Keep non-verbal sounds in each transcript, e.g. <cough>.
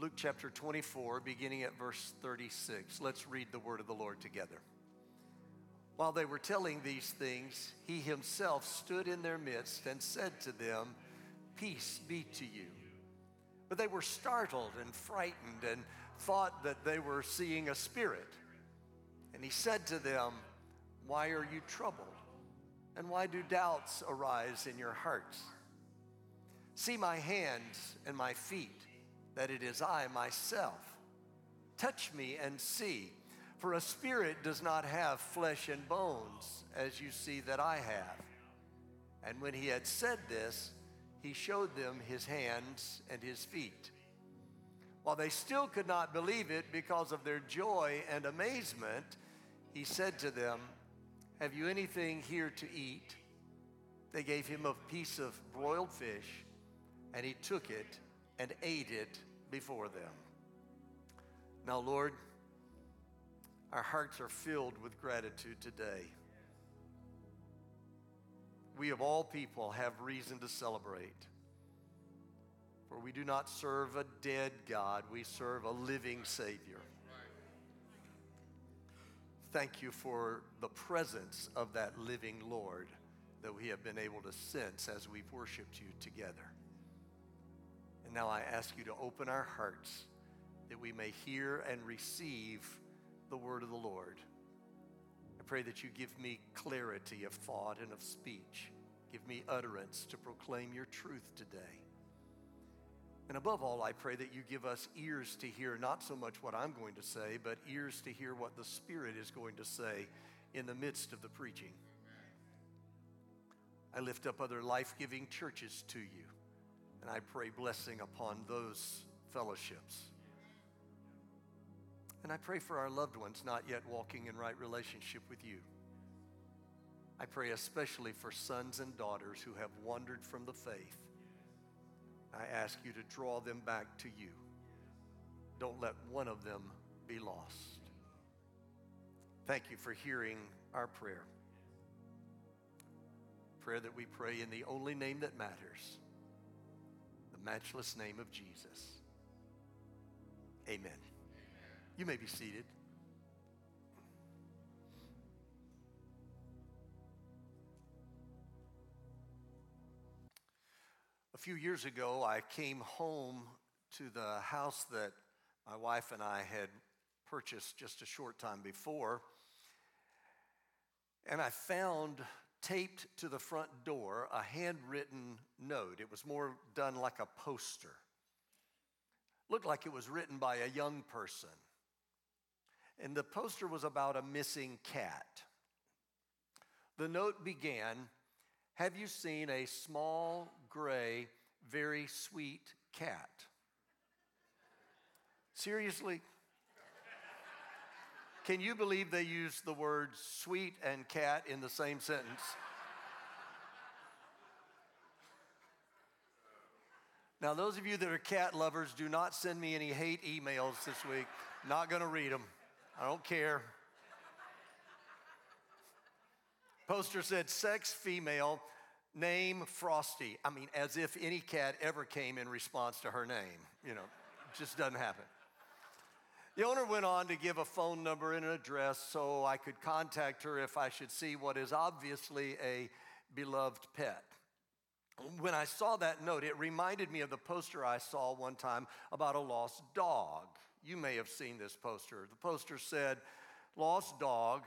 Luke chapter 24, beginning at verse 36. Let's read the word of the Lord together. While they were telling these things, he himself stood in their midst and said to them, Peace be to you. But they were startled and frightened and thought that they were seeing a spirit. And he said to them, Why are you troubled? And why do doubts arise in your hearts? See my hands and my feet that it is I myself. Touch me and see, for a spirit does not have flesh and bones, as you see that I have. And when he had said this, he showed them his hands and his feet. While they still could not believe it because of their joy and amazement, he said to them, Have you anything here to eat? They gave him a piece of broiled fish, and he took it and ate it before them. Now, Lord, our hearts are filled with gratitude today. We, of all people, have reason to celebrate. For we do not serve a dead God, we serve a living Savior. Thank you for the presence of that living Lord that we have been able to sense as we've worshiped you together. Now I ask you to open our hearts that we may hear and receive the word of the Lord. I pray that you give me clarity of thought and of speech. Give me utterance to proclaim your truth today. And above all, I pray that you give us ears to hear not so much what I'm going to say, but ears to hear what the Spirit is going to say in the midst of the preaching. I lift up other life giving churches to you. And I pray blessing upon those fellowships. And I pray for our loved ones not yet walking in right relationship with you. I pray especially for sons and daughters who have wandered from the faith. I ask you to draw them back to you. Don't let one of them be lost. Thank you for hearing our prayer. Prayer that we pray in the only name that matters matchless name of Jesus. Amen. You may be seated. A few years ago, I came home to the house that my wife and I had purchased just a short time before, and I found taped to the front door a handwritten note. It was more done like a poster. Looked like it was written by a young person. And the poster was about a missing cat. The note began Have you seen a small, gray, very sweet cat? Seriously? Can you believe they use the words sweet and cat in the same sentence? Now, those of you that are cat lovers, do not send me any hate emails this week. Not going to read them. I don't care. Poster said sex female, name Frosty. I mean, as if any cat ever came in response to her name. You know, just doesn't happen. The owner went on to give a phone number and an address so I could contact her if I should see what is obviously a beloved pet. When I saw that note, it reminded me of the poster I saw one time about a lost dog. You may have seen this poster. The poster said, Lost dog,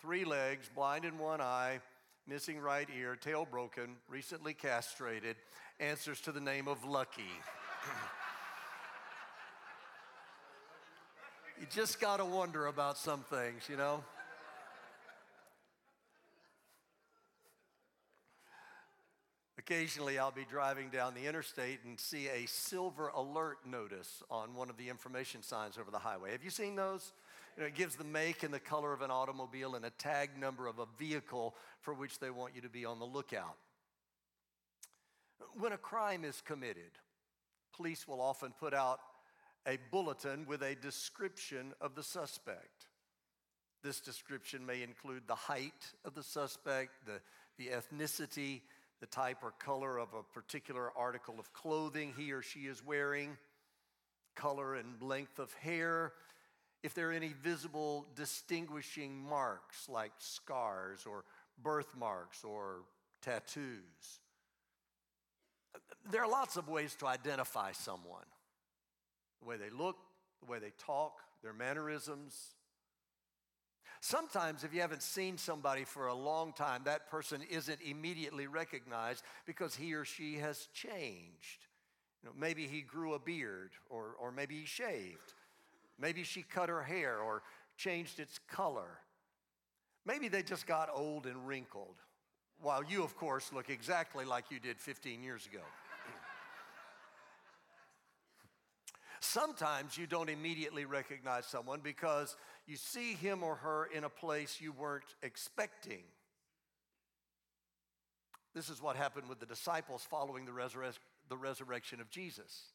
three legs, blind in one eye, missing right ear, tail broken, recently castrated, answers to the name of Lucky. <clears throat> You just got to wonder about some things, you know? Occasionally, I'll be driving down the interstate and see a silver alert notice on one of the information signs over the highway. Have you seen those? You know, it gives the make and the color of an automobile and a tag number of a vehicle for which they want you to be on the lookout. When a crime is committed, police will often put out a bulletin with a description of the suspect. This description may include the height of the suspect, the, the ethnicity, the type or color of a particular article of clothing he or she is wearing. color and length of hair, if there are any visible distinguishing marks like scars or birthmarks or tattoos. There are lots of ways to identify someone the way they look, the way they talk, their mannerisms. Sometimes, if you haven't seen somebody for a long time, that person isn't immediately recognized because he or she has changed. You know, maybe he grew a beard, or, or maybe he shaved. Maybe she cut her hair or changed its color. Maybe they just got old and wrinkled, while you, of course, look exactly like you did 15 years ago. Sometimes you don't immediately recognize someone because you see him or her in a place you weren't expecting. This is what happened with the disciples following the, resurre- the resurrection of Jesus.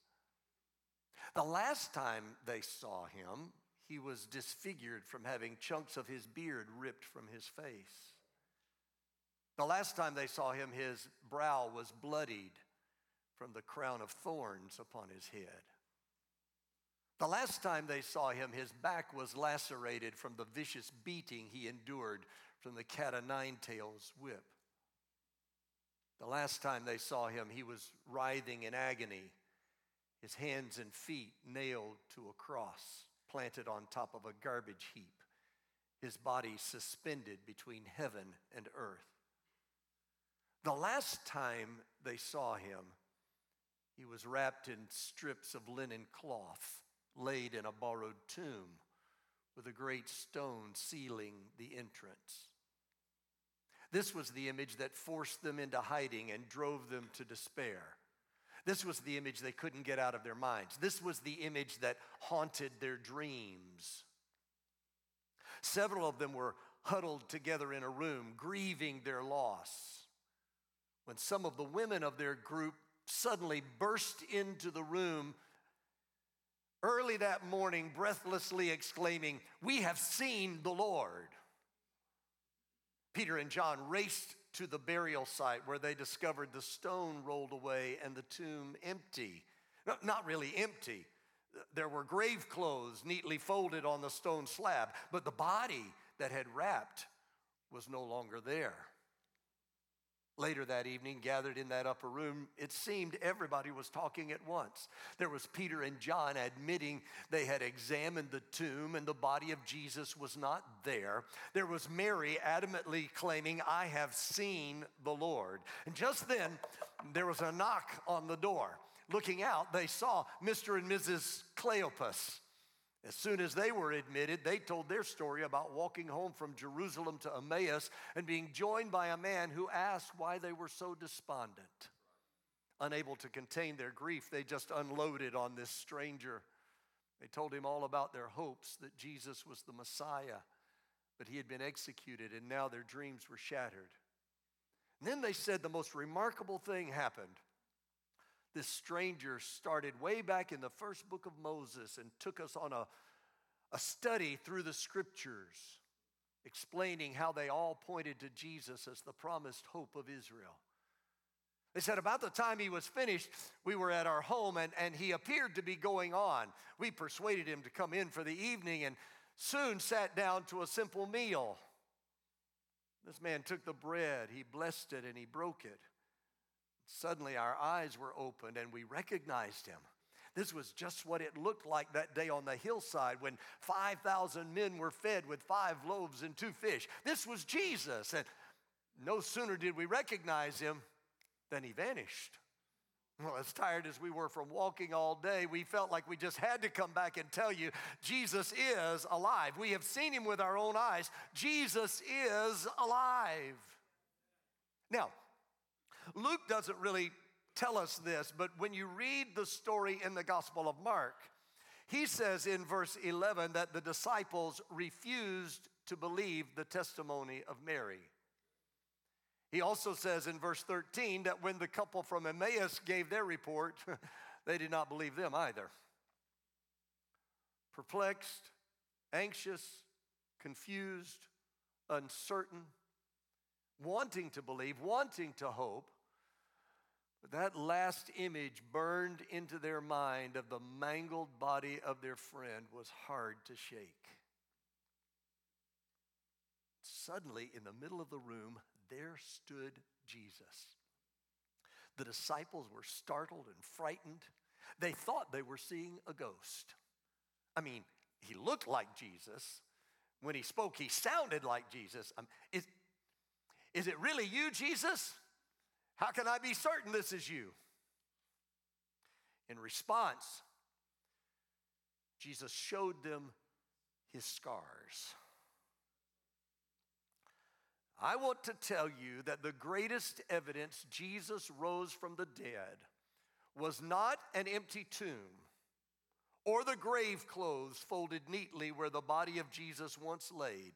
The last time they saw him, he was disfigured from having chunks of his beard ripped from his face. The last time they saw him, his brow was bloodied from the crown of thorns upon his head. The last time they saw him, his back was lacerated from the vicious beating he endured from the cat o' nine tails whip. The last time they saw him, he was writhing in agony, his hands and feet nailed to a cross planted on top of a garbage heap, his body suspended between heaven and earth. The last time they saw him, he was wrapped in strips of linen cloth laid in a borrowed tomb with a great stone sealing the entrance. This was the image that forced them into hiding and drove them to despair. This was the image they couldn't get out of their minds. This was the image that haunted their dreams. Several of them were huddled together in a room, grieving their loss. When some of the women of their group suddenly burst into the room early that morning, breathlessly exclaiming, We have seen the Lord. Peter and John raced to the burial site where they discovered the stone rolled away and the tomb empty. No, not really empty. There were grave clothes neatly folded on the stone slab, but the body that had wrapped was no longer there. Later that evening, gathered in that upper room, it seemed everybody was talking at once. There was Peter and John admitting they had examined the tomb and the body of Jesus was not there. There was Mary adamantly claiming, I have seen the Lord. And just then, there was a knock on the door. Looking out, they saw Mr. and Mrs. Cleopas. As soon as they were admitted, they told their story about walking home from Jerusalem to Emmaus and being joined by a man who asked why they were so despondent. Unable to contain their grief, they just unloaded on this stranger. They told him all about their hopes that Jesus was the Messiah, but he had been executed and now their dreams were shattered. And then they said the most remarkable thing happened this stranger started way back in the first book of Moses and took us on a, a study through the scriptures, explaining how they all pointed to Jesus as the promised hope of Israel. They said about the time he was finished, we were at our home and, and he appeared to be going on. We persuaded him to come in for the evening and soon sat down to a simple meal. This man took the bread, he blessed it, and he broke it. Suddenly, our eyes were opened and we recognized him. This was just what it looked like that day on the hillside when 5,000 men were fed with five loaves and two fish. This was Jesus. And no sooner did we recognize him than he vanished. Well, as tired as we were from walking all day, we felt like we just had to come back and tell you Jesus is alive. We have seen him with our own eyes. Jesus is alive. Now, Luke doesn't really tell us this, but when you read the story in the Gospel of Mark, he says in verse 11 that the disciples refused to believe the testimony of Mary. He also says in verse 13 that when the couple from Emmaus gave their report, <laughs> they did not believe them either. Perplexed, anxious, confused, uncertain, wanting to believe, wanting to hope, But that last image burned into their mind of the mangled body of their friend was hard to shake. Suddenly, in the middle of the room, there stood Jesus. The disciples were startled and frightened. They thought they were seeing a ghost. I mean, he looked like Jesus. When he spoke, he sounded like Jesus. Um, is, is it really you, Jesus? How can I be certain this is you? In response, Jesus showed them his scars. I want to tell you that the greatest evidence Jesus rose from the dead was not an empty tomb or the grave clothes folded neatly where the body of Jesus once laid.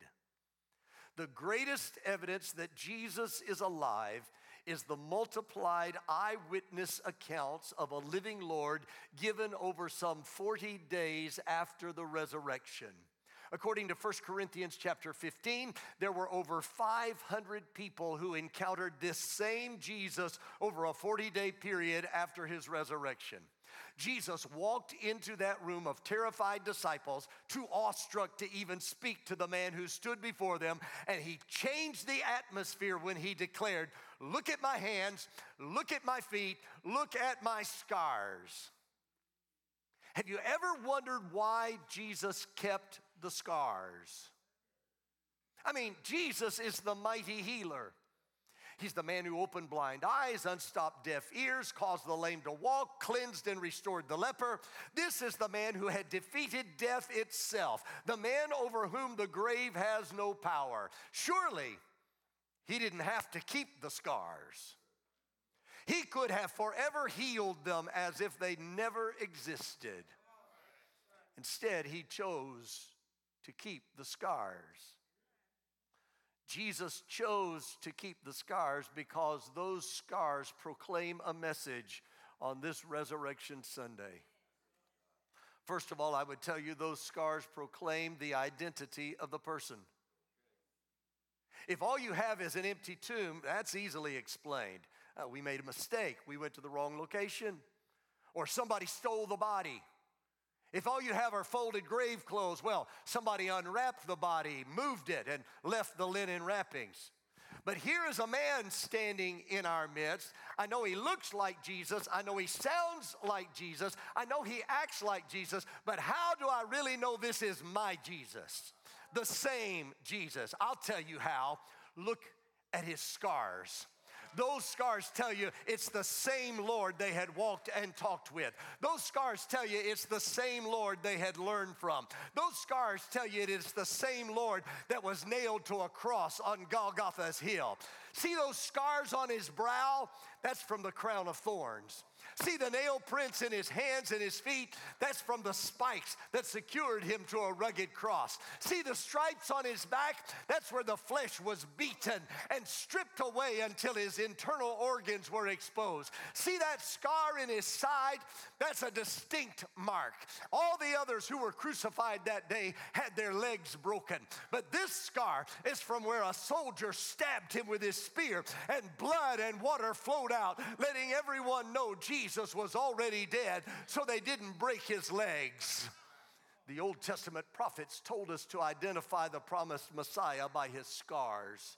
The greatest evidence that Jesus is alive is the multiplied eyewitness accounts of a living Lord given over some 40 days after the resurrection. According to 1 Corinthians chapter 15, there were over 500 people who encountered this same Jesus over a 40 day period after his resurrection. Jesus walked into that room of terrified disciples, too awestruck to even speak to the man who stood before them, and he changed the atmosphere when he declared, Look at my hands, look at my feet, look at my scars. Have you ever wondered why Jesus kept the scars? I mean, Jesus is the mighty healer. He's the man who opened blind eyes, unstopped deaf ears, caused the lame to walk, cleansed and restored the leper. This is the man who had defeated death itself, the man over whom the grave has no power. Surely, he didn't have to keep the scars. He could have forever healed them as if they never existed. Instead, he chose to keep the scars. Jesus chose to keep the scars because those scars proclaim a message on this Resurrection Sunday. First of all, I would tell you those scars proclaim the identity of the person. If all you have is an empty tomb, that's easily explained. Uh, we made a mistake, we went to the wrong location, or somebody stole the body. If all you have are folded grave clothes, well, somebody unwrapped the body, moved it, and left the linen wrappings. But here is a man standing in our midst. I know he looks like Jesus. I know he sounds like Jesus. I know he acts like Jesus. But how do I really know this is my Jesus? The same Jesus. I'll tell you how. Look at his scars. Those scars tell you it's the same Lord they had walked and talked with. Those scars tell you it's the same Lord they had learned from. Those scars tell you it is the same Lord that was nailed to a cross on Golgotha's hill. See those scars on his brow? That's from the crown of thorns. See the nail prints in his hands and his feet? That's from the spikes that secured him to a rugged cross. See the stripes on his back? That's where the flesh was beaten and stripped away until his internal organs were exposed. See that scar in his side? That's a distinct mark. All the others who were crucified that day had their legs broken. But this scar is from where a soldier stabbed him with his spear, and blood and water flowed out, letting everyone know Jesus Jesus was already dead, so they didn't break his legs. The Old Testament prophets told us to identify the promised Messiah by his scars.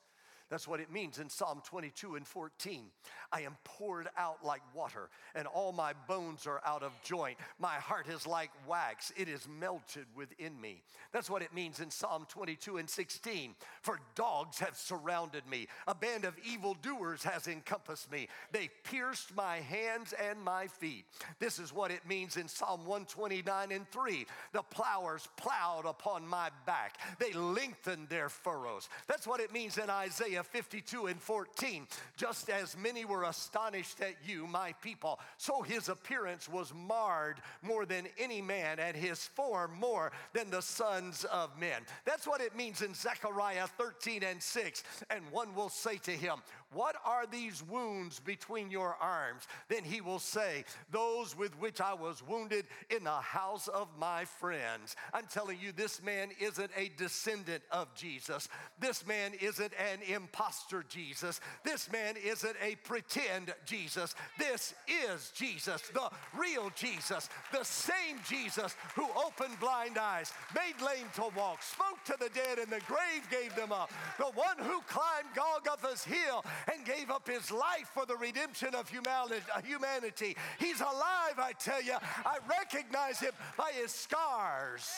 That's what it means in Psalm 22 and 14. I am poured out like water, and all my bones are out of joint. My heart is like wax, it is melted within me. That's what it means in Psalm 22 and 16. For dogs have surrounded me, a band of evildoers has encompassed me. They pierced my hands and my feet. This is what it means in Psalm 129 and 3. The plowers plowed upon my back, they lengthened their furrows. That's what it means in Isaiah Isaiah 52 and 14. Just as many were astonished at you, my people, so his appearance was marred more than any man, and his form more than the sons of men. That's what it means in Zechariah 13 and 6. And one will say to him, What are these wounds between your arms? Then he will say, Those with which I was wounded in the house of my friends. I'm telling you, this man isn't a descendant of Jesus. This man isn't an impostor Jesus. This man isn't a pretend Jesus. This is Jesus, the real Jesus, the same Jesus who opened blind eyes, made lame to walk, spoke to the dead, and the grave gave them up. The one who climbed Golgotha's hill and gave up his life for the redemption of humanity. He's alive, I tell you. I recognize him by his scars.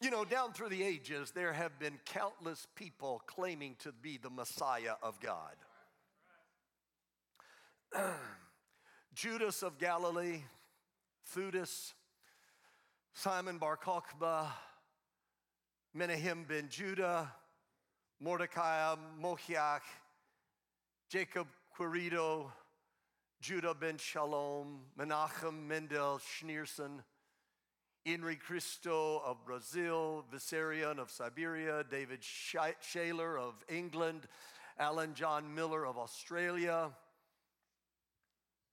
You know, down through the ages, there have been countless people claiming to be the Messiah of God. <clears throat> Judas of Galilee, Theudas, Simon Bar Kokhba, Menahem ben Judah, Mordecai Mochiach, Jacob Querido, Judah ben Shalom, Menachem Mendel Schneerson, Henry Cristo of Brazil, Vissarion of Siberia, David Shayler of England, Alan John Miller of Australia,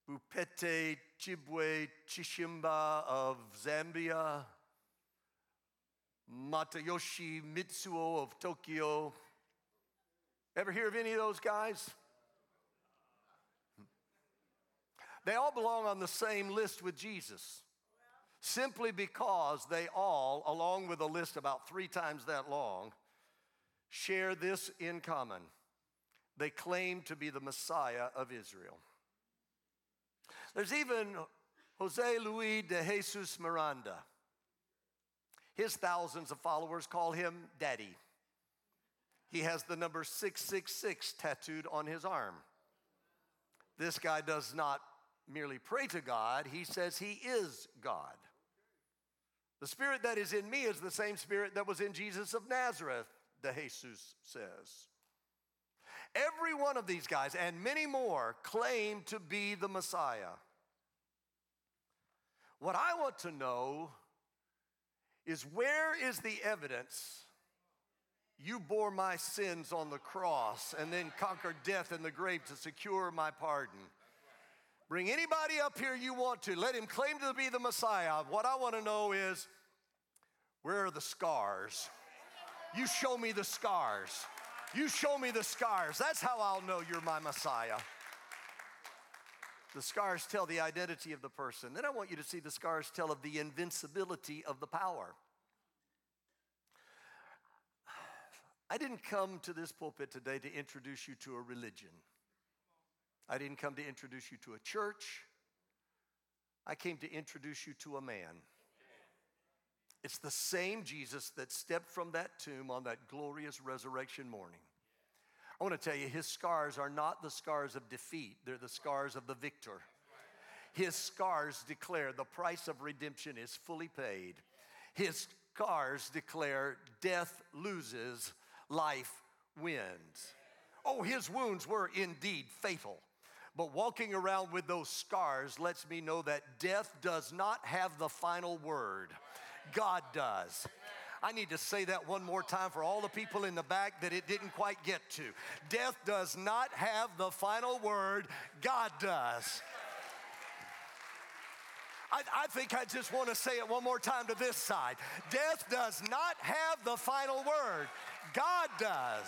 Bupete Chibwe Chishimba of Zambia, Matayoshi Mitsuo of Tokyo. Ever hear of any of those guys? They all belong on the same list with Jesus simply because they all, along with a list about three times that long, share this in common. They claim to be the Messiah of Israel. There's even Jose Luis de Jesus Miranda. His thousands of followers call him Daddy. He has the number 666 tattooed on his arm. This guy does not merely pray to God, he says he is God. The spirit that is in me is the same spirit that was in Jesus of Nazareth, de Jesus says. Every one of these guys and many more claim to be the Messiah. What I want to know is where is the evidence you bore my sins on the cross and then conquered death and the grave to secure my pardon? Bring anybody up here you want to. Let him claim to be the Messiah. What I want to know is where are the scars? You show me the scars. You show me the scars. That's how I'll know you're my Messiah. The scars tell the identity of the person. Then I want you to see the scars tell of the invincibility of the power. I didn't come to this pulpit today to introduce you to a religion. I didn't come to introduce you to a church. I came to introduce you to a man. It's the same Jesus that stepped from that tomb on that glorious resurrection morning. I want to tell you, his scars are not the scars of defeat, they're the scars of the victor. His scars declare the price of redemption is fully paid. His scars declare death loses, life wins. Oh, his wounds were indeed fatal. But walking around with those scars lets me know that death does not have the final word, God does. I need to say that one more time for all the people in the back that it didn't quite get to. Death does not have the final word, God does. I, I, think I just want to say it one more time to this side. Death does not have the final word, God does.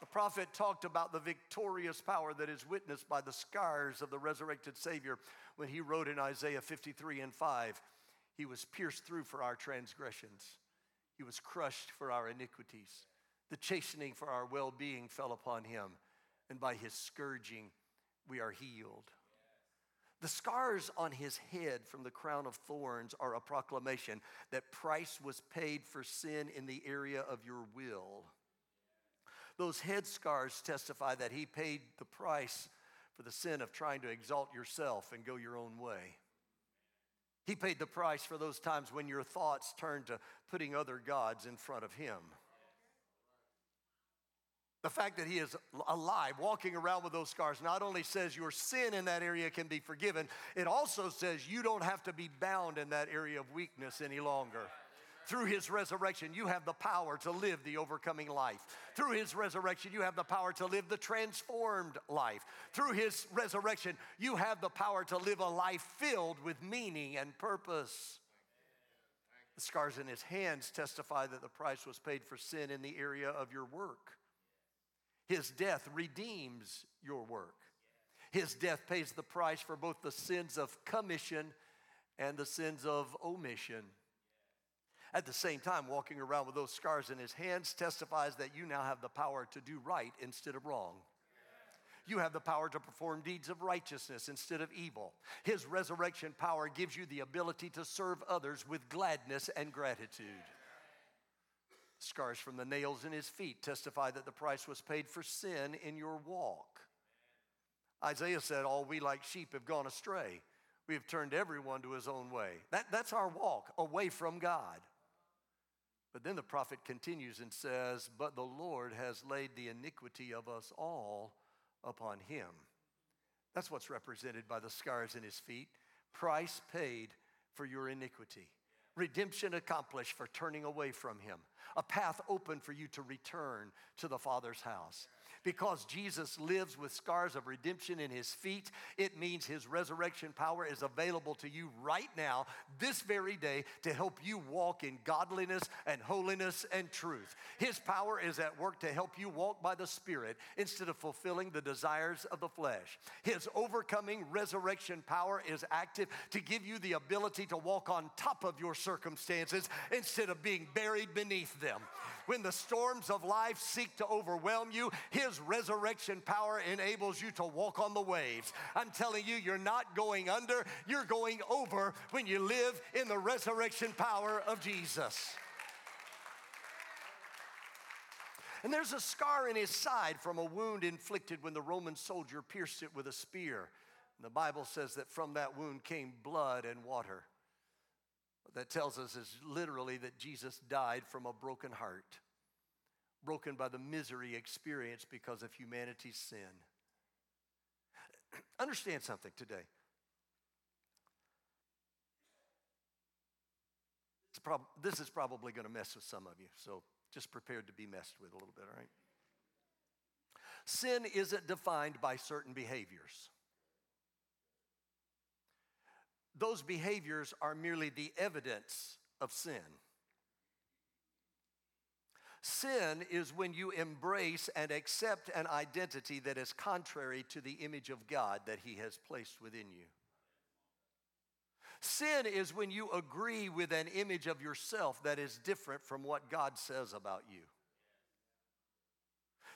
The prophet talked about the victorious power that is witnessed by the scars of the resurrected Savior when he wrote in Isaiah 53 and 5 He was pierced through for our transgressions, He was crushed for our iniquities. The chastening for our well being fell upon Him, and by His scourging we are healed. The scars on his head from the crown of thorns are a proclamation that price was paid for sin in the area of your will. Those head scars testify that he paid the price for the sin of trying to exalt yourself and go your own way. He paid the price for those times when your thoughts turned to putting other gods in front of him. The fact that he is alive, walking around with those scars, not only says your sin in that area can be forgiven, it also says you don't have to be bound in that area of weakness any longer. Through his resurrection, you have the power to live the overcoming life. Through his resurrection, you have the power to live the transformed life. Through his resurrection, you have the power to live a life filled with meaning and purpose. The scars in his hands testify that the price was paid for sin in the area of your work. His death redeems your work. His death pays the price for both the sins of commission and the sins of omission. At the same time, walking around with those scars in his hands testifies that you now have the power to do right instead of wrong. You have the power to perform deeds of righteousness instead of evil. His resurrection power gives you the ability to serve others with gladness and gratitude. Scars from the nails in his feet testify that the price was paid for sin in your walk. Isaiah said, All we like sheep have gone astray. We have turned everyone to his own way. That, that's our walk away from God. But then the prophet continues and says, But the Lord has laid the iniquity of us all upon him. That's what's represented by the scars in his feet. Price paid for your iniquity redemption accomplished for turning away from him, a path open for you to return to the Father's house. Because Jesus lives with scars of redemption in his feet, it means his resurrection power is available to you right now, this very day, to help you walk in godliness and holiness and truth. His power is at work to help you walk by the Spirit instead of fulfilling the desires of the flesh. His overcoming resurrection power is active to give you the ability to walk on top of your circumstances instead of being buried beneath them. When the storms of life seek to overwhelm you, His resurrection power enables you to walk on the waves. I'm telling you, you're not going under, you're going over when you live in the resurrection power of Jesus. And there's a scar in his side from a wound inflicted when the Roman soldier pierced it with a spear. And the Bible says that from that wound came blood and water. That tells us is literally that Jesus died from a broken heart, broken by the misery experienced because of humanity's sin. <clears throat> Understand something today. This is probably going to mess with some of you, so just prepared to be messed with a little bit, all right? Sin isn't defined by certain behaviors those behaviors are merely the evidence of sin. Sin is when you embrace and accept an identity that is contrary to the image of God that He has placed within you. Sin is when you agree with an image of yourself that is different from what God says about you.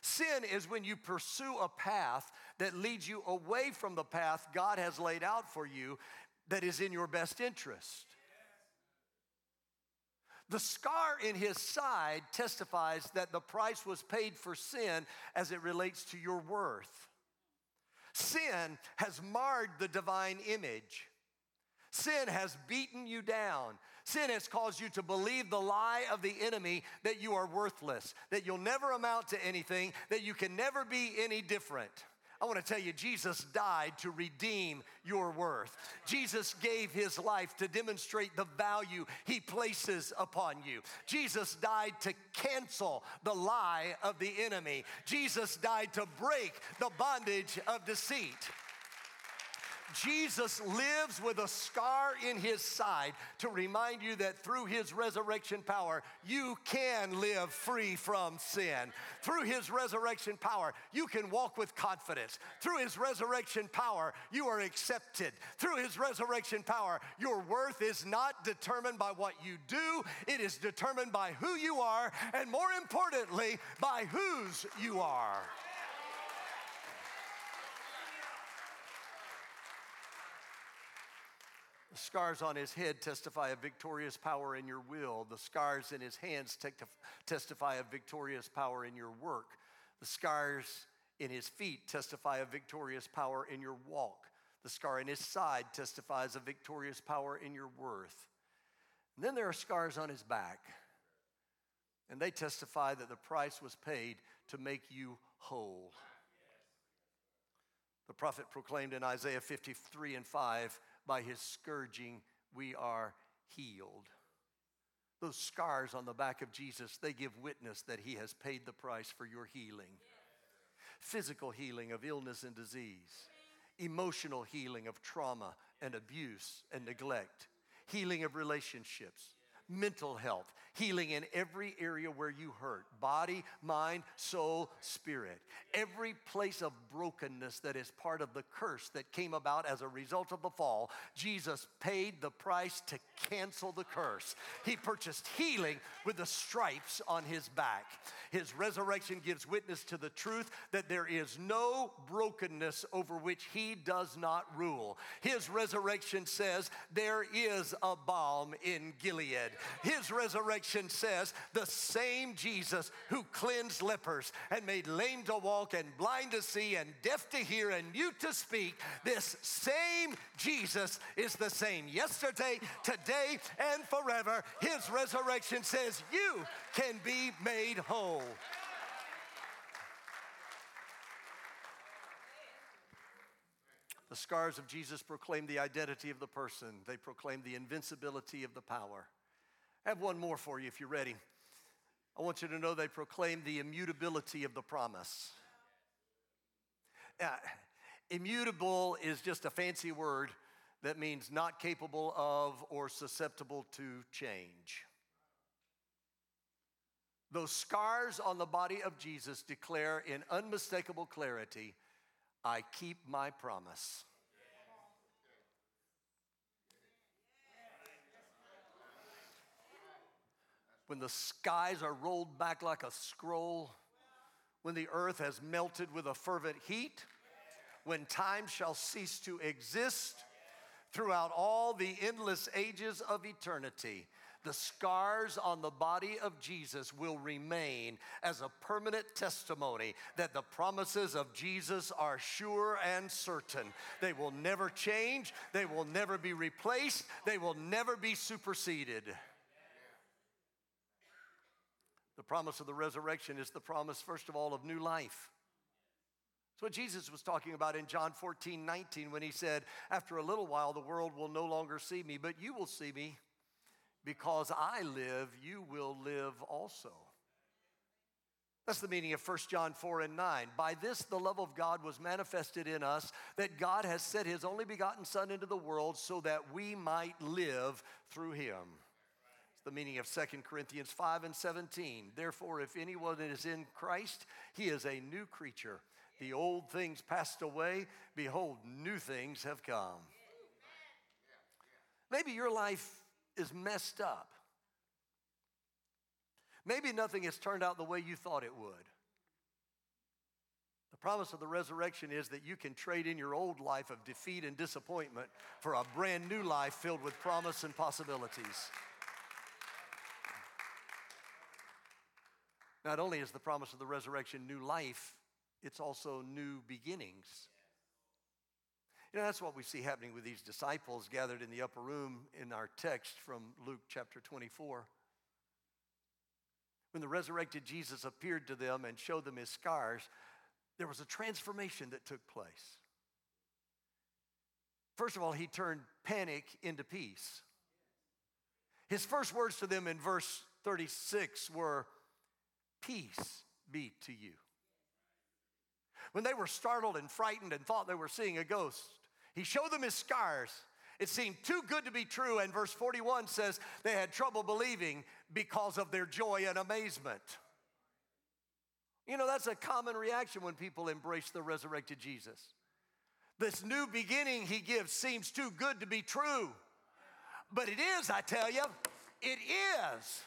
Sin is when you pursue a path that leads you away from the path God has laid out for you that is in your best interest. The scar in his side testifies that the price was paid for sin as it relates to your worth. Sin has marred the divine image. Sin has beaten you down. Sin has caused you to believe the lie of the enemy that you are worthless, that you'll never amount to anything, that you can never be any different. I want to tell you, Jesus died to redeem your worth. Jesus gave his life to demonstrate the value he places upon you. Jesus died to cancel the lie of the enemy. Jesus died to break the bondage of deceit. Jesus lives with a scar in his side to remind you that through his resurrection power, you can live free from sin. Through his resurrection power, you can walk with confidence. Through his resurrection power, you are accepted. Through his resurrection power, your worth is not determined by what you do, it is determined by who you are, and more importantly, by whose you are. The scars on his head testify of victorious power in your will. The scars in his hands testify of victorious power in your work. The scars in his feet testify of victorious power in your walk. The scar in his side testifies of victorious power in your worth. And then there are scars on his back. And they testify that the price was paid to make you whole. The prophet proclaimed in Isaiah 53 and 5 by his scourging, we are healed. Those scars on the back of Jesus, they give witness that he has paid the price for your healing. Physical healing of illness and disease, emotional healing of trauma and abuse and neglect, healing of relationships, mental health, healing in every area where you hurt body, mind, soul, spirit. Every place of brokenness that is part of the curse that came about as a result of the fall, Jesus paid the price to cancel the curse. He purchased healing with the stripes on his back. His resurrection gives witness to the truth that there is no brokenness over which he does not rule. His resurrection says there is a balm in Gilead. His resurrection says the same Jesus who cleansed lepers and made lame to walk and blind to see and deaf to hear and mute to speak, this same Jesus is the same yesterday, today, and forever. His resurrection says you can be made whole. The scars of Jesus proclaim the identity of the person. They proclaim the invincibility of the power. I have one more for you if you're ready. I want you to know they proclaim the immutability of the promise. Uh, immutable is just a fancy word that means not capable of or susceptible to change. Those scars on the body of Jesus declare in unmistakable clarity I keep my promise. When the skies are rolled back like a scroll, when the earth has melted with a fervent heat, when time shall cease to exist, throughout all the endless ages of eternity, the scars on the body of Jesus will remain as a permanent testimony that the promises of Jesus are sure and certain. They will never change, they will never be replaced, they will never be superseded. The promise of the resurrection is the promise, first of all, of new life. That's what Jesus was talking about in John 14, 19, when he said, After a little while, the world will no longer see me, but you will see me. Because I live, you will live also. That's the meaning of 1 John 4 and 9. By this, the love of God was manifested in us, that God has sent his only begotten Son into the world so that we might live through him the meaning of 2 Corinthians 5 and 17. Therefore, if anyone is in Christ, he is a new creature. The old things passed away, behold, new things have come. Maybe your life is messed up. Maybe nothing has turned out the way you thought it would. The promise of the resurrection is that you can trade in your old life of defeat and disappointment for a brand new life filled with promise and possibilities. Not only is the promise of the resurrection new life, it's also new beginnings. You know, that's what we see happening with these disciples gathered in the upper room in our text from Luke chapter 24. When the resurrected Jesus appeared to them and showed them his scars, there was a transformation that took place. First of all, he turned panic into peace. His first words to them in verse 36 were, Peace be to you. When they were startled and frightened and thought they were seeing a ghost, he showed them his scars. It seemed too good to be true, and verse 41 says they had trouble believing because of their joy and amazement. You know, that's a common reaction when people embrace the resurrected Jesus. This new beginning he gives seems too good to be true. But it is, I tell you, it is.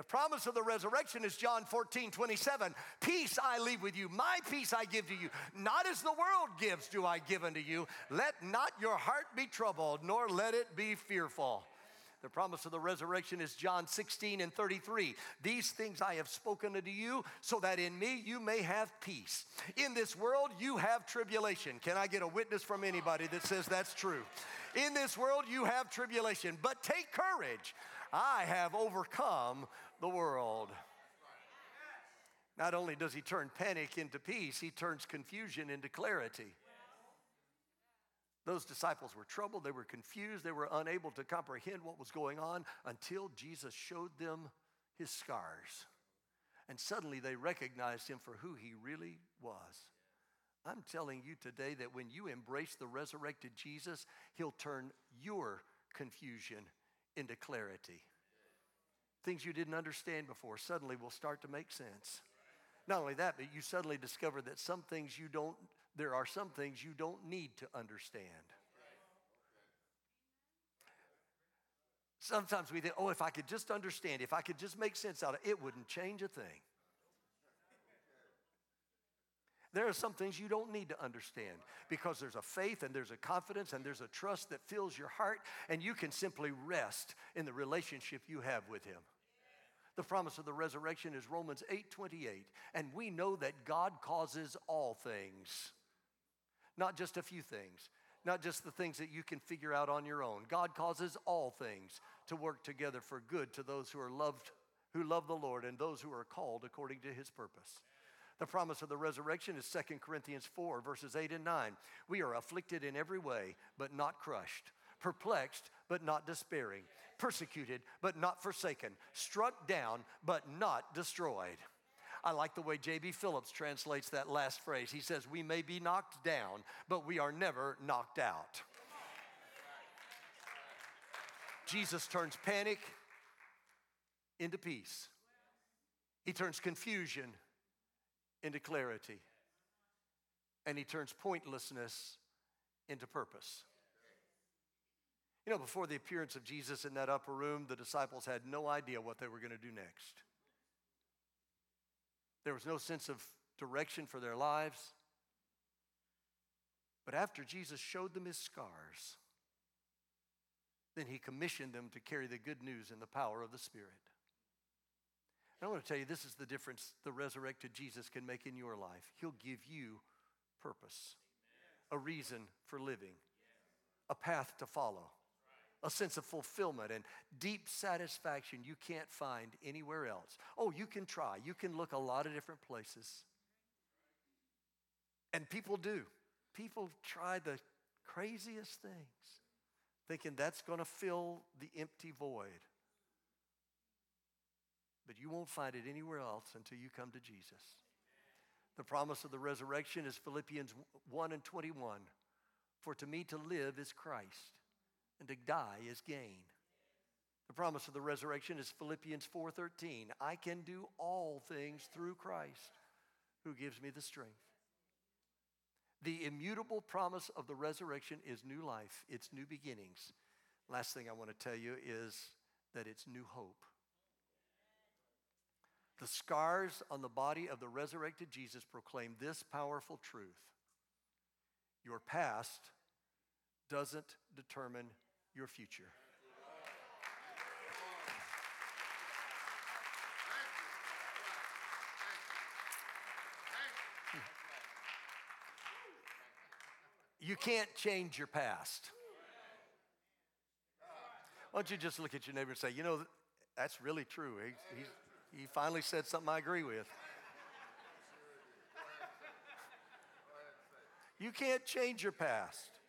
The promise of the resurrection is John 14, 27. Peace I leave with you, my peace I give to you. Not as the world gives, do I give unto you. Let not your heart be troubled, nor let it be fearful. The promise of the resurrection is John 16 and 33. These things I have spoken unto you, so that in me you may have peace. In this world you have tribulation. Can I get a witness from anybody that says that's true? In this world you have tribulation, but take courage. I have overcome the world. Not only does he turn panic into peace, he turns confusion into clarity. Those disciples were troubled, they were confused, they were unable to comprehend what was going on until Jesus showed them his scars. And suddenly they recognized him for who he really was. I'm telling you today that when you embrace the resurrected Jesus, he'll turn your confusion into clarity. Things you didn't understand before suddenly will start to make sense. Not only that, but you suddenly discover that some things you don't, there are some things you don't need to understand. Sometimes we think, oh, if I could just understand, if I could just make sense out of it, it wouldn't change a thing. There are some things you don't need to understand because there's a faith and there's a confidence and there's a trust that fills your heart, and you can simply rest in the relationship you have with Him. The promise of the resurrection is Romans 8 28, and we know that God causes all things, not just a few things, not just the things that you can figure out on your own. God causes all things to work together for good to those who are loved, who love the Lord, and those who are called according to His purpose. The promise of the resurrection is 2 Corinthians 4, verses 8 and 9. We are afflicted in every way, but not crushed, perplexed, but not despairing, persecuted, but not forsaken, struck down, but not destroyed. I like the way J.B. Phillips translates that last phrase. He says, We may be knocked down, but we are never knocked out. Jesus turns panic into peace, he turns confusion into clarity. And he turns pointlessness into purpose. You know, before the appearance of Jesus in that upper room, the disciples had no idea what they were going to do next. There was no sense of direction for their lives. But after Jesus showed them his scars, then he commissioned them to carry the good news in the power of the Spirit. And I want to tell you this is the difference the resurrected Jesus can make in your life. He'll give you purpose, a reason for living, a path to follow, a sense of fulfillment and deep satisfaction you can't find anywhere else. Oh, you can try, you can look a lot of different places. And people do. People try the craziest things, thinking that's going to fill the empty void but you won't find it anywhere else until you come to Jesus. The promise of the resurrection is Philippians 1 and 21. For to me to live is Christ, and to die is gain. The promise of the resurrection is Philippians 4:13. I can do all things through Christ who gives me the strength. The immutable promise of the resurrection is new life, it's new beginnings. Last thing I want to tell you is that it's new hope. The scars on the body of the resurrected Jesus proclaim this powerful truth your past doesn't determine your future. You can't change your past. Why don't you just look at your neighbor and say, you know, that's really true. He's, he finally said something I agree with. You can't change your past.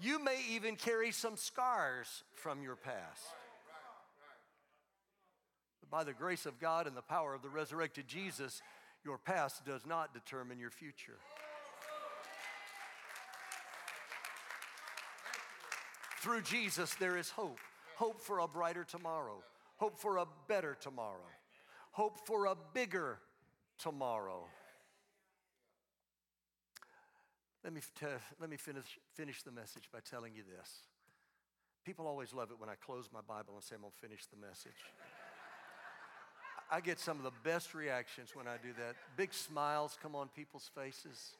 You may even carry some scars from your past. But by the grace of God and the power of the resurrected Jesus, your past does not determine your future. Through Jesus, there is hope hope for a brighter tomorrow, hope for a better tomorrow hope for a bigger tomorrow. Let me, t- let me finish, finish the message by telling you this. People always love it when I close my Bible and say, I'm going to finish the message. I get some of the best reactions when I do that. Big smiles come on people's faces.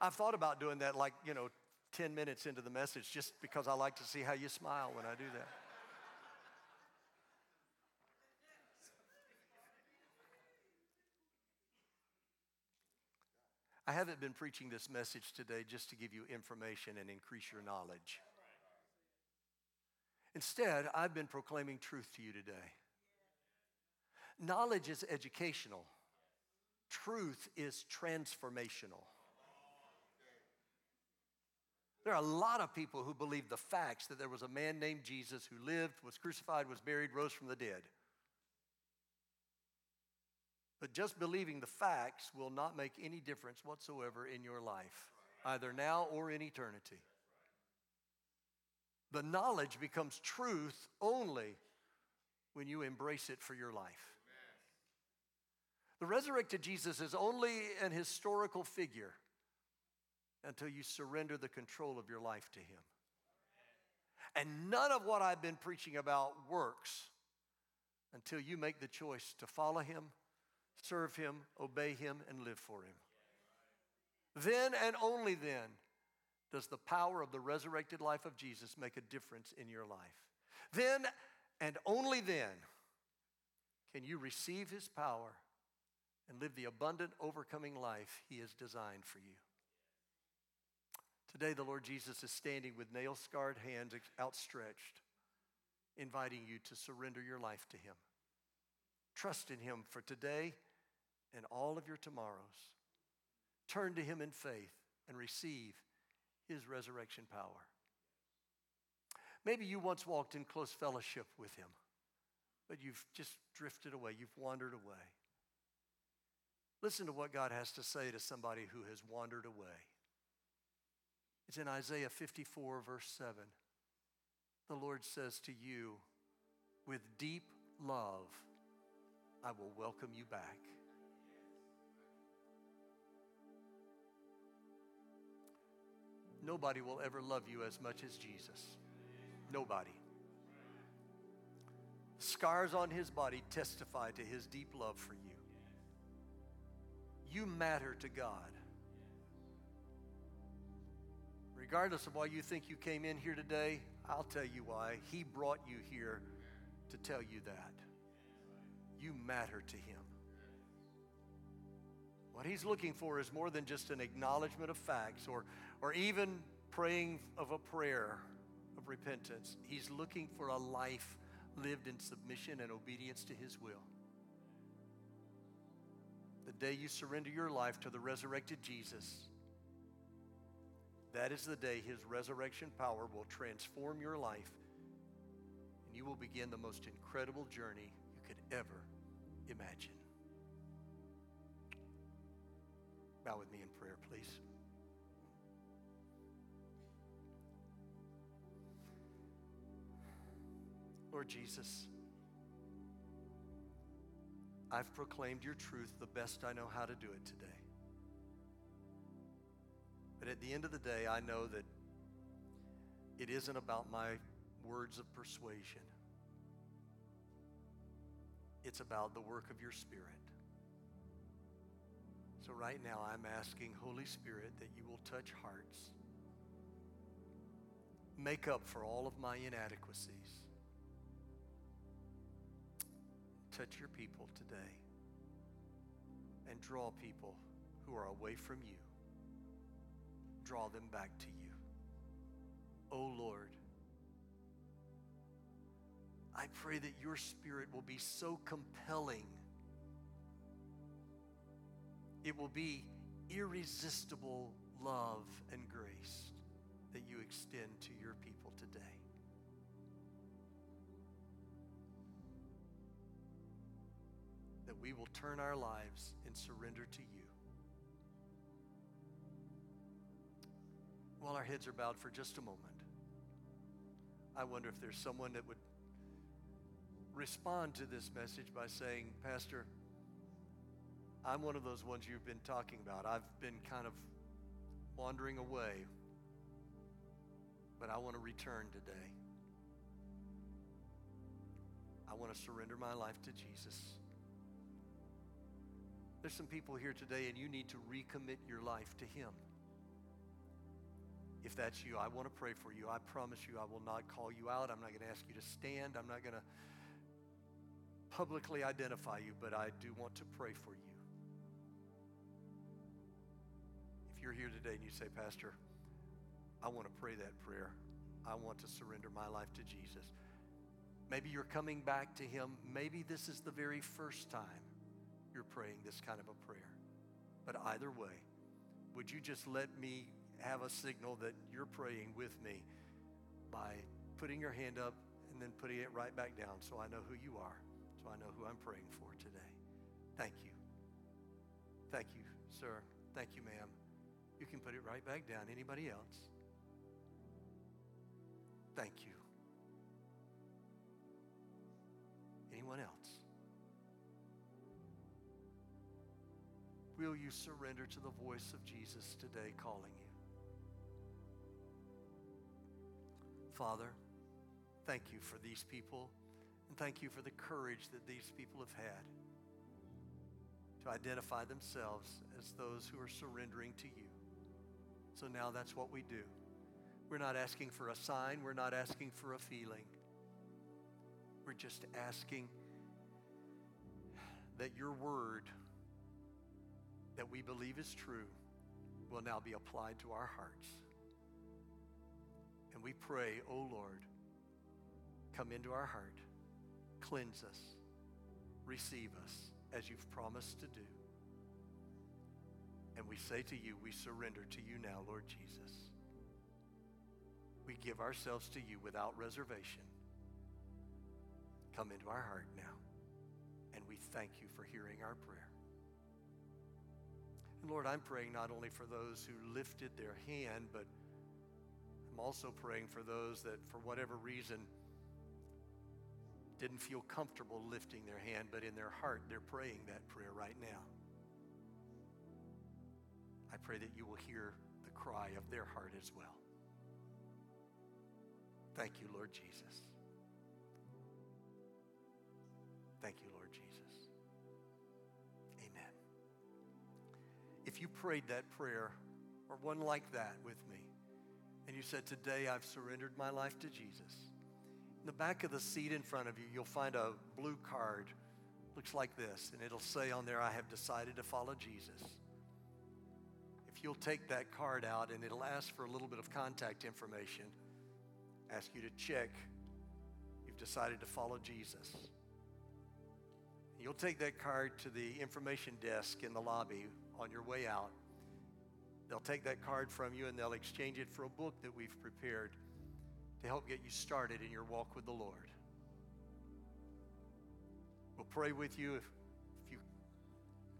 I've thought about doing that like, you know, 10 minutes into the message just because I like to see how you smile when I do that. I haven't been preaching this message today just to give you information and increase your knowledge. Instead, I've been proclaiming truth to you today. Knowledge is educational, truth is transformational. There are a lot of people who believe the facts that there was a man named Jesus who lived, was crucified, was buried, rose from the dead. But just believing the facts will not make any difference whatsoever in your life, either now or in eternity. The knowledge becomes truth only when you embrace it for your life. The resurrected Jesus is only an historical figure until you surrender the control of your life to Him. And none of what I've been preaching about works until you make the choice to follow Him, serve Him, obey Him, and live for Him. Then and only then does the power of the resurrected life of Jesus make a difference in your life. Then and only then can you receive His power and live the abundant, overcoming life He has designed for you. Today, the Lord Jesus is standing with nail scarred hands outstretched, inviting you to surrender your life to Him. Trust in Him for today and all of your tomorrows. Turn to Him in faith and receive His resurrection power. Maybe you once walked in close fellowship with Him, but you've just drifted away, you've wandered away. Listen to what God has to say to somebody who has wandered away. It's in Isaiah 54, verse 7. The Lord says to you, with deep love, I will welcome you back. Nobody will ever love you as much as Jesus. Nobody. Scars on his body testify to his deep love for you. You matter to God. Regardless of why you think you came in here today, I'll tell you why. He brought you here to tell you that. You matter to Him. What He's looking for is more than just an acknowledgement of facts or, or even praying of a prayer of repentance. He's looking for a life lived in submission and obedience to His will. The day you surrender your life to the resurrected Jesus, that is the day His resurrection power will transform your life and you will begin the most incredible journey you could ever imagine. Lord Jesus, I've proclaimed your truth the best I know how to do it today. But at the end of the day, I know that it isn't about my words of persuasion. It's about the work of your Spirit. So, right now, I'm asking, Holy Spirit, that you will touch hearts, make up for all of my inadequacies touch your people today and draw people who are away from you. Draw them back to you. Oh Lord, I pray that your spirit will be so compelling. It will be irresistible love and grace that you extend to your people today. We will turn our lives and surrender to you. While our heads are bowed for just a moment, I wonder if there's someone that would respond to this message by saying, Pastor, I'm one of those ones you've been talking about. I've been kind of wandering away, but I want to return today. I want to surrender my life to Jesus. There's some people here today, and you need to recommit your life to Him. If that's you, I want to pray for you. I promise you, I will not call you out. I'm not going to ask you to stand. I'm not going to publicly identify you, but I do want to pray for you. If you're here today and you say, Pastor, I want to pray that prayer, I want to surrender my life to Jesus. Maybe you're coming back to Him. Maybe this is the very first time you're praying this kind of a prayer. But either way, would you just let me have a signal that you're praying with me by putting your hand up and then putting it right back down so I know who you are, so I know who I'm praying for today. Thank you. Thank you, sir. Thank you, ma'am. You can put it right back down. Anybody else? Thank you. Anyone else? Will you surrender to the voice of Jesus today calling you? Father, thank you for these people, and thank you for the courage that these people have had to identify themselves as those who are surrendering to you. So now that's what we do. We're not asking for a sign, we're not asking for a feeling. We're just asking that your word that we believe is true will now be applied to our hearts. And we pray, oh Lord, come into our heart, cleanse us, receive us as you've promised to do. And we say to you, we surrender to you now, Lord Jesus. We give ourselves to you without reservation. Come into our heart now. And we thank you for hearing our prayer. Lord, I'm praying not only for those who lifted their hand, but I'm also praying for those that, for whatever reason, didn't feel comfortable lifting their hand, but in their heart, they're praying that prayer right now. I pray that you will hear the cry of their heart as well. Thank you, Lord Jesus. If you prayed that prayer or one like that with me, and you said, Today I've surrendered my life to Jesus, in the back of the seat in front of you, you'll find a blue card. Looks like this, and it'll say on there, I have decided to follow Jesus. If you'll take that card out, and it'll ask for a little bit of contact information, ask you to check you've decided to follow Jesus. You'll take that card to the information desk in the lobby on your way out. They'll take that card from you and they'll exchange it for a book that we've prepared to help get you started in your walk with the Lord. We'll pray with you. If, if you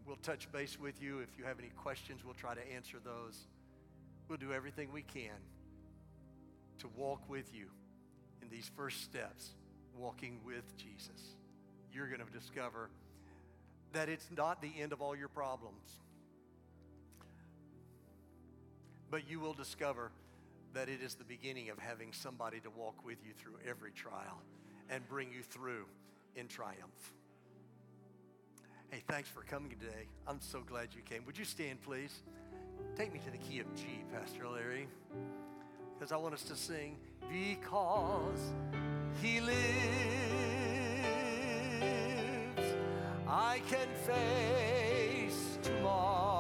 we'll touch base with you. If you have any questions we'll try to answer those. We'll do everything we can to walk with you in these first steps walking with jesus. You're going to discover that it's not the end of all your problems but you will discover that it is the beginning of having somebody to walk with you through every trial and bring you through in triumph. Hey, thanks for coming today. I'm so glad you came. Would you stand, please? Take me to the key of G, Pastor Larry, because I want us to sing, Because He lives, I can face tomorrow.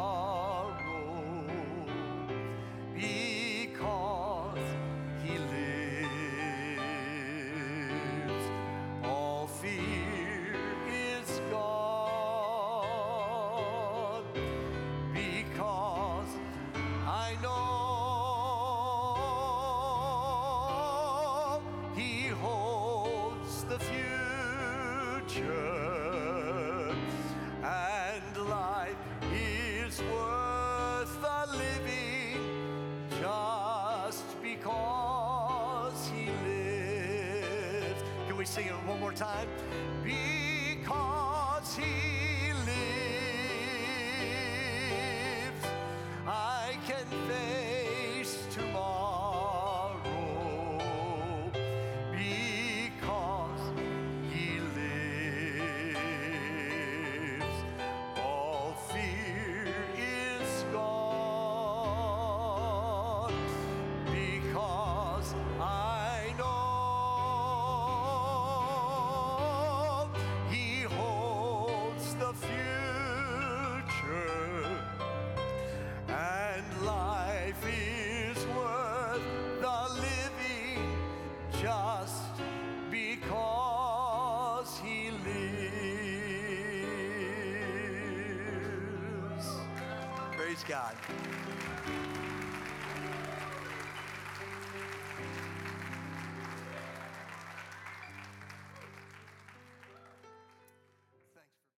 Time. Because God.